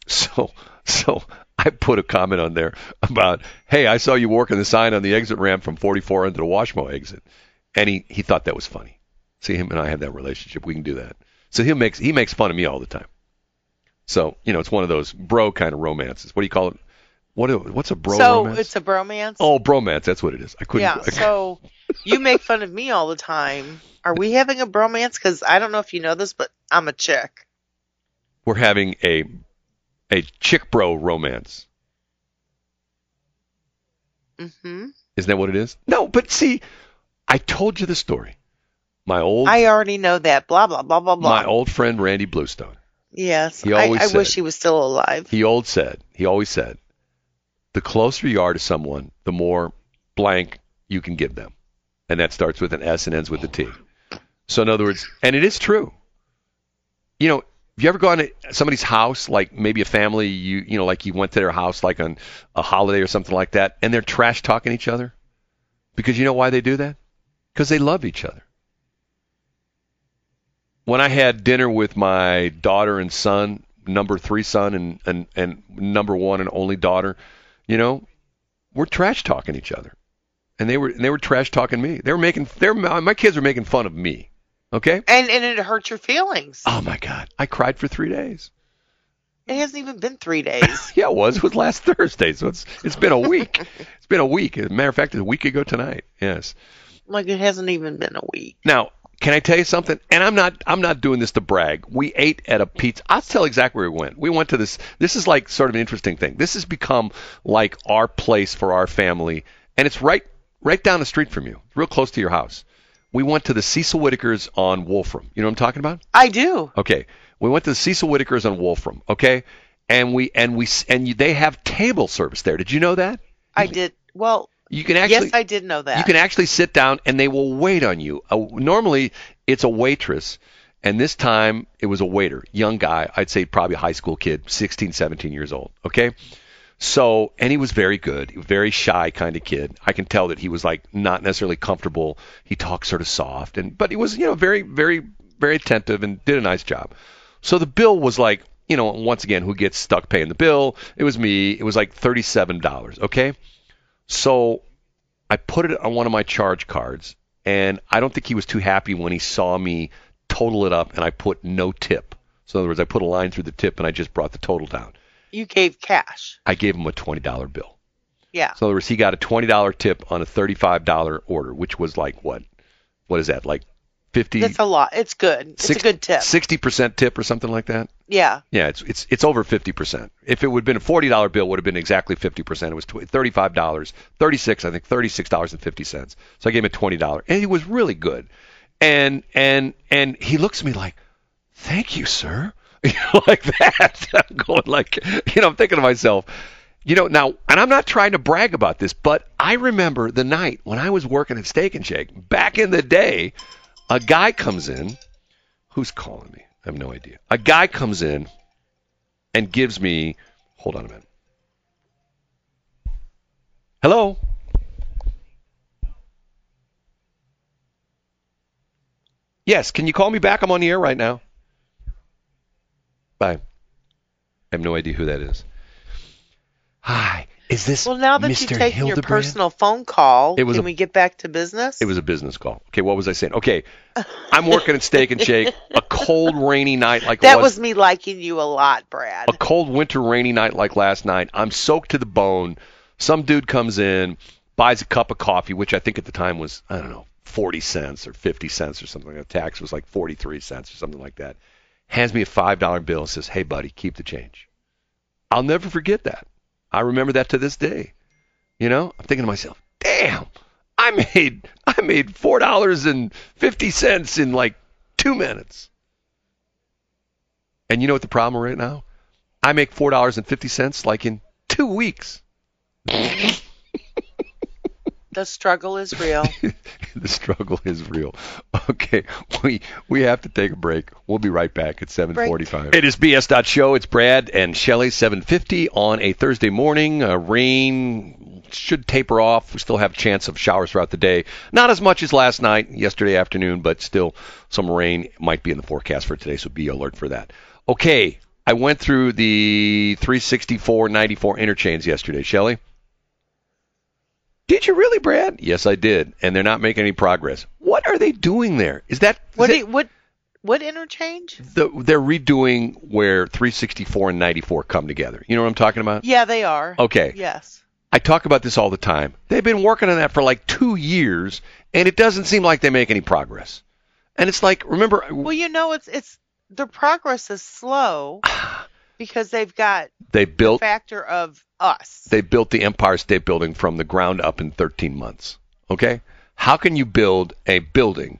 So, so I put a comment on there about, hey, I saw you working the sign on the exit ramp from 44 into the Washmo exit, and he he thought that was funny. See him and I have that relationship. We can do that. So he makes he makes fun of me all the time. So you know, it's one of those bro kind of romances. What do you call it? What what's a bro? So romance? it's a bromance. Oh, bromance. That's what it is. I couldn't. Yeah. so you make fun of me all the time. Are we having a bromance? Because I don't know if you know this, but I'm a chick. We're having a a chick bro romance. Mm-hmm. Isn't that what it is? No, but see, I told you the story. My old I already know that. Blah blah blah blah blah. My old friend Randy Bluestone. Yes. He always I, I said, wish he was still alive. He old said. He always said, the closer you are to someone, the more blank you can give them. And that starts with an S and ends with a T. So in other words, and it is true. You know, have you ever gone to somebody's house, like maybe a family, you you know, like you went to their house like on a holiday or something like that, and they're trash talking each other? Because you know why they do that? Because they love each other. When I had dinner with my daughter and son, number three son and, and, and number one and only daughter, you know, we're trash talking each other. And they were and they were trash talking me. They were making they were, my kids were making fun of me. Okay? And and it hurt your feelings. Oh my god. I cried for 3 days. It hasn't even been three days. yeah, it was. It was last Thursday, so it's it's been a week. it's been a week. As a matter of fact, it's a week ago tonight. Yes. Like it hasn't even been a week. Now, can I tell you something? And I'm not I'm not doing this to brag. We ate at a pizza. I'll tell exactly where we went. We went to this. This is like sort of an interesting thing. This has become like our place for our family, and it's right right down the street from you, real close to your house. We went to the Cecil Whitakers on Wolfrum. You know what I'm talking about? I do. Okay. We went to the Cecil Whitakers on Wolfrum. Okay. And we and we and you, they have table service there. Did you know that? I did. Well, you can actually. Yes, I did know that. You can actually sit down and they will wait on you. Uh, normally, it's a waitress, and this time it was a waiter, young guy. I'd say probably a high school kid, 16, 17 years old. Okay. So, and he was very good, very shy kind of kid. I can tell that he was like not necessarily comfortable. He talked sort of soft, and but he was, you know, very, very, very attentive and did a nice job. So the bill was like, you know, once again, who gets stuck paying the bill? It was me. It was like thirty-seven dollars. Okay, so I put it on one of my charge cards, and I don't think he was too happy when he saw me total it up, and I put no tip. So in other words, I put a line through the tip, and I just brought the total down. You gave cash. I gave him a twenty dollar bill. Yeah. So in other words, he got a twenty dollar tip on a thirty-five dollar order, which was like what? What is that? Like fifty? That's a lot. It's good. It's 60, a good tip. Sixty percent tip or something like that. Yeah. Yeah, it's it's it's over fifty percent. If it would have been a forty dollar bill, it would have been exactly fifty percent. It was thirty-five dollars, thirty-six, I think, thirty-six dollars and fifty cents. So I gave him a twenty dollar, and he was really good. And and and he looks at me like, "Thank you, sir." Like that. I'm going like, you know, I'm thinking to myself, you know, now, and I'm not trying to brag about this, but I remember the night when I was working at Steak and Shake back in the day. A guy comes in. Who's calling me? I have no idea. A guy comes in and gives me. Hold on a minute. Hello. Yes, can you call me back? I'm on the air right now. Bye. I have no idea who that is. Hi, is this Well, now that Mr. you've taken your personal phone call, It was can a- we get back to business? It was a business call. Okay, what was I saying? Okay, I'm working at Steak and Shake. A cold, rainy night like that it was me liking you a lot, Brad. a cold winter rainy night like last night i'm soaked to the bone some dude comes in buys a cup of coffee which i think at the time was i don't know 40 cents or 50 cents or something the tax was like 43 cents or something like that hands me a five dollar bill and says hey buddy keep the change i'll never forget that i remember that to this day. You know i'm thinking to myself damn i made i made four dollars and fifty cents in like two minutes. And you know what the problem right now? I make four dollars and fifty cents like in two weeks. the struggle is real. the struggle is real. Okay, we we have to take a break. We'll be right back at 7:45. It is BS Show. It's Brad and Shelley 7:50 on a Thursday morning. Uh, rain should taper off. We still have a chance of showers throughout the day. Not as much as last night, yesterday afternoon, but still some rain might be in the forecast for today. So be alert for that. Okay, I went through the 364.94 interchange yesterday. Shelley. Did you really, Brad? Yes, I did. And they're not making any progress. What are they doing there? Is that is What it- what what interchange? the, they're redoing where 364 and 94 come together. You know what I'm talking about? Yeah, they are. Okay. Yes. I talk about this all the time. They've been working on that for like two years, and it doesn't seem like they make any progress. And it's like, remember, Well, you know, it's it's the progress is slow because they've got they built factor of us. they built the Empire State Building from the ground up in 13 months. Okay? How can you build a building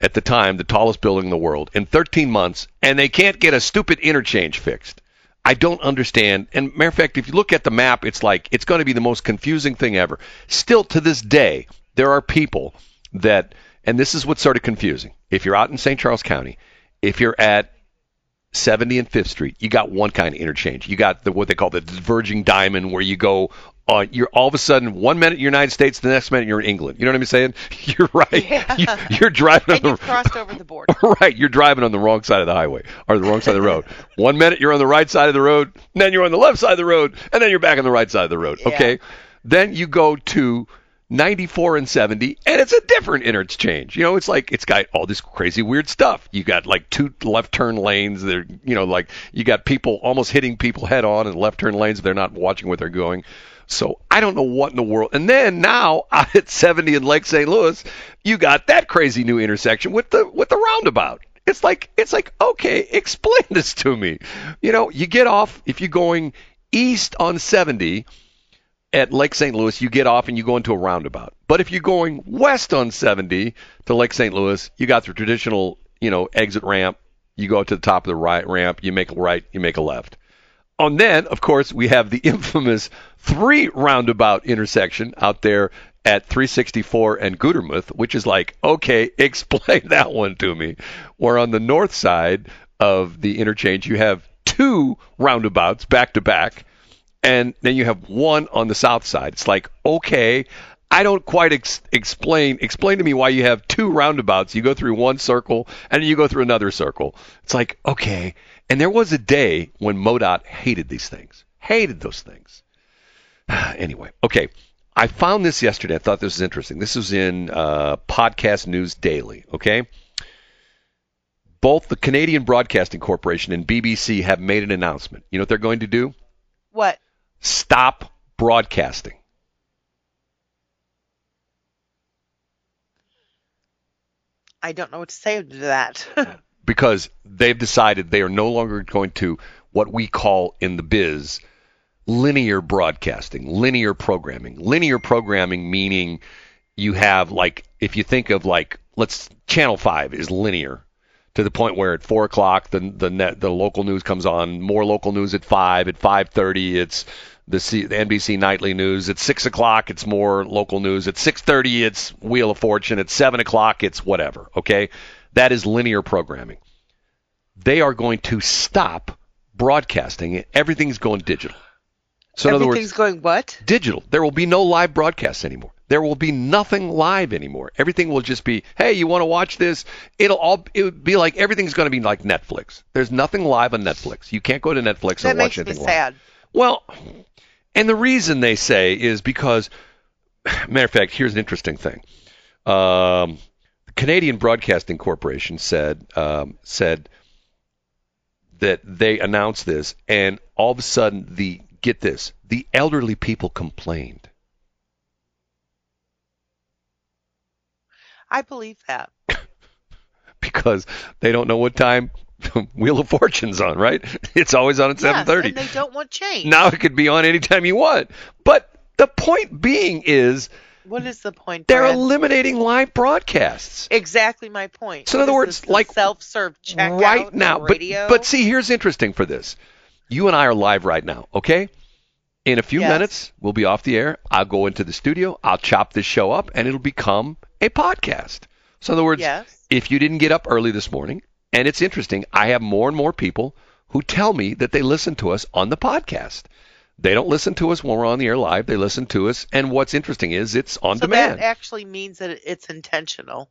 at the time, the tallest building in the world, in 13 months, and they can't get a stupid interchange fixed? I don't understand. And matter of fact, if you look at the map, it's like it's going to be the most confusing thing ever. Still to this day, there are people that, and this is what's sort of confusing. If you're out in St. Charles County, if you're at 70 and Fifth Street, you got one kind of interchange. You got the what they call the diverging diamond, where you go on. You're all of a sudden one minute you're in the United States, the next minute you're in England. You know what I'm saying? You're right. Yeah. You, are driving and on the crossed over the border. right. You're driving on the wrong side of the highway or the wrong side of the road. one minute you're on the right side of the road, then you're on the left side of the road, and then you're back on the right side of the road. Yeah. Okay. Then you go to 94 and 70, and it's a different interchange. You know, it's like it's got all this crazy weird stuff. You got like two left turn lanes. They're, you know, like you got people almost hitting people head on in left turn lanes they're not watching where they're going. So I don't know what in the world. And then now at 70 in Lake St. Louis, you got that crazy new intersection with the with the roundabout. It's like it's like okay, explain this to me. You know, you get off if you're going east on 70 at Lake St. Louis, you get off and you go into a roundabout. But if you're going west on 70 to Lake St. Louis, you got the traditional, you know, exit ramp. You go to the top of the right ramp, you make a right, you make a left. And then, of course, we have the infamous three roundabout intersection out there at 364 and Gutermuth, which is like, okay, explain that one to me. Where on the north side of the interchange, you have two roundabouts back to back and then you have one on the south side. It's like, okay, I don't quite ex- explain. Explain to me why you have two roundabouts. You go through one circle and you go through another circle. It's like, okay. And there was a day when MoDOT hated these things, hated those things. anyway, okay. I found this yesterday. I thought this was interesting. This was in uh, Podcast News Daily. Okay. Both the Canadian Broadcasting Corporation and BBC have made an announcement. You know what they're going to do? What? Stop broadcasting. I don't know what to say to that. because they've decided they are no longer going to what we call in the biz linear broadcasting, linear programming. Linear programming meaning you have like if you think of like let's Channel Five is linear to the point where at four o'clock the the net, the local news comes on, more local news at five, at five thirty it's the, C, the NBC nightly news. At six o'clock, it's more local news. At six thirty, it's Wheel of Fortune. At seven o'clock, it's whatever. Okay, that is linear programming. They are going to stop broadcasting. Everything's going digital. So in other Everything's words, going what? digital. There will be no live broadcasts anymore. There will be nothing live anymore. Everything will just be, hey, you want to watch this? It'll all it would be like everything's going to be like Netflix. There's nothing live on Netflix. You can't go to Netflix That and watch makes me anything live. sad. Well, and the reason they say is because, matter of fact, here's an interesting thing. Um, the Canadian Broadcasting Corporation said um, said that they announced this, and all of a sudden, the get this, the elderly people complained. I believe that. because they don't know what time Wheel of Fortune's on, right? It's always on at Yes, 7:30. and they don't want change. now it could be on anytime you want. But the point being is What is the point? they're Brad? eliminating live broadcasts. exactly my point. So in other words, like, self-serve checkout right now. But but see, here's interesting for this. You and I are live right now, okay? In a few Yes. minutes, we'll be off the air. I'll go into the studio. I'll chop this show up, and it'll become a podcast. So in other words, Yes. if you didn't get up early this morning, and it's interesting, I have more and more people who tell me that they listen to us on the podcast. They don't listen to us when we're on the air live. They listen to us, and what's interesting is it's on so demand. that actually means that it's intentional.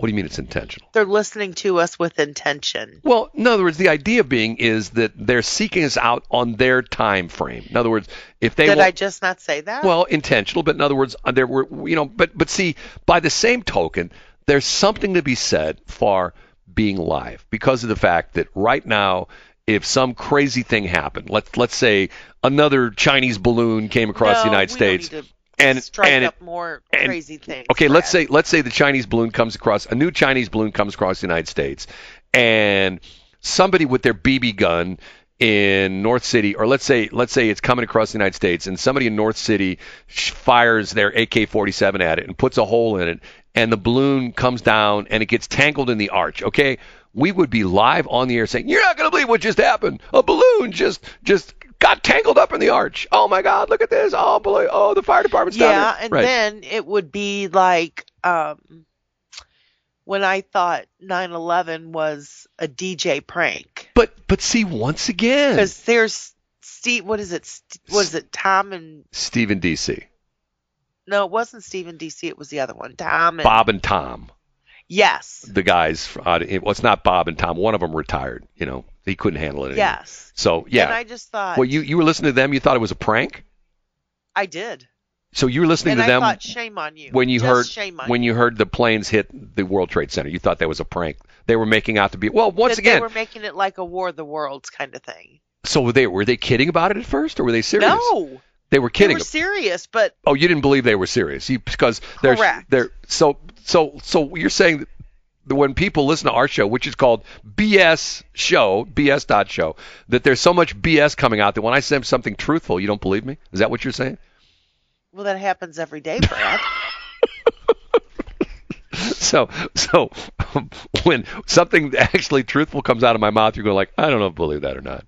What do you mean it's intentional? They're listening to us with intention. Well, in other words, the idea being is that they're seeking us out on their time frame. In other words, if they Did I just not say that? well, intentional, but in other words, uh, there were, you know, but but see, by the same token, there's something to be said for being live because of the fact that right now, if some crazy thing happened, let's let's say another Chinese balloon came across No, the United States, don't need to and strike and up more and- crazy things. Okay, let's say let's say the Chinese balloon comes across a new Chinese balloon comes across the United States, and somebody with their BB gun in North City, or let's say let's say it's coming across the United States, and somebody in North City fires their AK-47 at it and puts a hole in it, and the balloon comes down and it gets tangled in the arch. Okay, we would be live on the air saying, "You're not going to believe what just happened. A balloon just just got tangled up in the arch. Oh my God, look at this. Oh, boy. oh, the fire department's down Yeah, and right. then it would be like um, when I thought 9/11 was a DJ prank but but see once again, because there's Steve. What is it? Was it? Tom and Stephen DC, no, it wasn't Stephen DC. It was the other one. Tom and Bob and Tom. Yes, the guys. Uh, well, it's not Bob and Tom. One of them retired. You know, he couldn't handle it anymore. yes. So yeah. And. I just thought Well, you you were listening to them. You thought it was a prank. I did, So you were listening and to I them thought shame on you when you Just heard shame on when you heard the planes hit the World Trade Center. You thought that was a prank. They were making out to be well. Once that again, they were making it like a War of the Worlds kind of thing. so were they were they kidding about it at first, or were they serious? No, they were they kidding. were serious, but oh, you didn't believe they were serious you, because they're Correct. they're so so so you're saying that when people listen to our show, which is called BS show, BS dot show, that there's so much BS coming out that when I say something truthful, you don't believe me? Is that what you're saying? well, that happens every day, Brad. So so when something actually truthful comes out of my mouth, you're going like, I don't know if I believe that or not.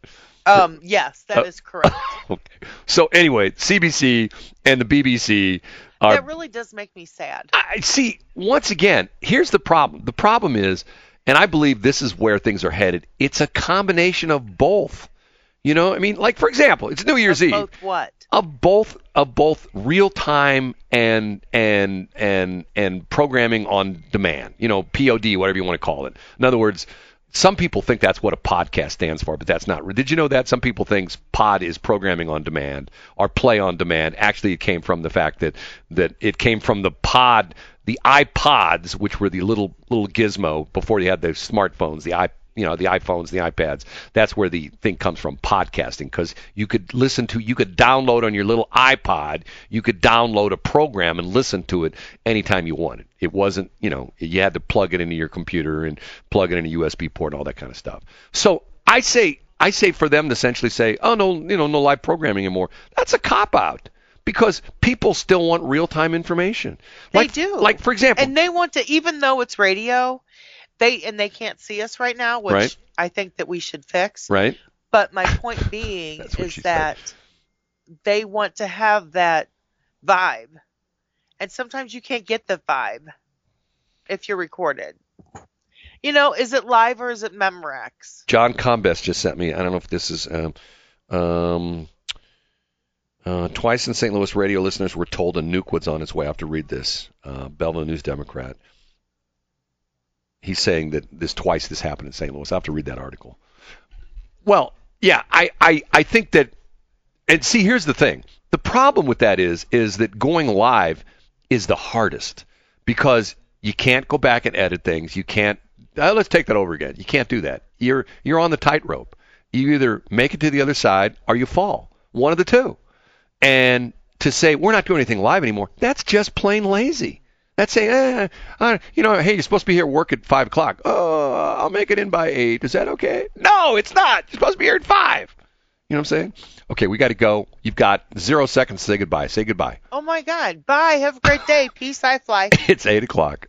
um, yes, Uh, that is correct. Okay. So anyway, CBC and the BBC are that really does make me sad. I see. Once again, here's the problem. The problem is, and I believe this is where things are headed. It's a combination of both. You know, I mean, like for example, it's New Year's Of Eve. Both what? Of both of both real time and and and and programming on demand. You know, POD, whatever you want to call it. In other words, some people think that's what a podcast stands for, but that's not. Did you know that some people think pod is programming on demand or play on demand? Actually, it came from the fact that that it came from the pod, the iPods, which were the little little gizmo before you had the smartphones, the i you know the iPhones, the iPads. That's where the thing comes from, podcasting, because you could listen to, you could download on your little iPod, you could download a program and listen to it anytime you wanted. It wasn't, you know, you had to plug it into your computer and plug it in a USB port and all that kind of stuff. So I say, I say for them to essentially say, oh no, you know, no live programming anymore. That's a cop out. Because people still want real time information. They do. Like for example, and they want to, even though it's radio, they and they can't see us right now, which Right. I think that we should fix. right? But my point being is she said. that they want to have that vibe, and sometimes you can't get the vibe if you're recorded. You know, is it live or is it Memorex? John Combes just sent me. I don't know if this is. Um, um, uh, twice in St. Louis, radio listeners were told a nuke was on its way. I have to read this. Uh, Belleville News Democrat. He's saying that this twice this happened in St. Louis. I have to read that article. Well, yeah, I, I, I think that. And see, here's the thing. The problem with that is is that going live is the hardest because you can't go back and edit things. You can't. Uh, let's take that over again. You can't do that. You're you're on the tightrope. You either make it to the other side or you fall. One of the two. And to say we're not doing anything live anymore, that's just plain lazy. That's saying, eh, uh, you know, hey, you're supposed to be here at work at five o'clock. Oh, I'll make it in by eight. Is that okay? No, it's not. You're supposed to be here at five. You know what I'm saying? Okay, we got to go. You've got zero seconds to say goodbye. Say goodbye. Oh my God! Bye. Have a great day. Peace. I fly. It's eight o'clock.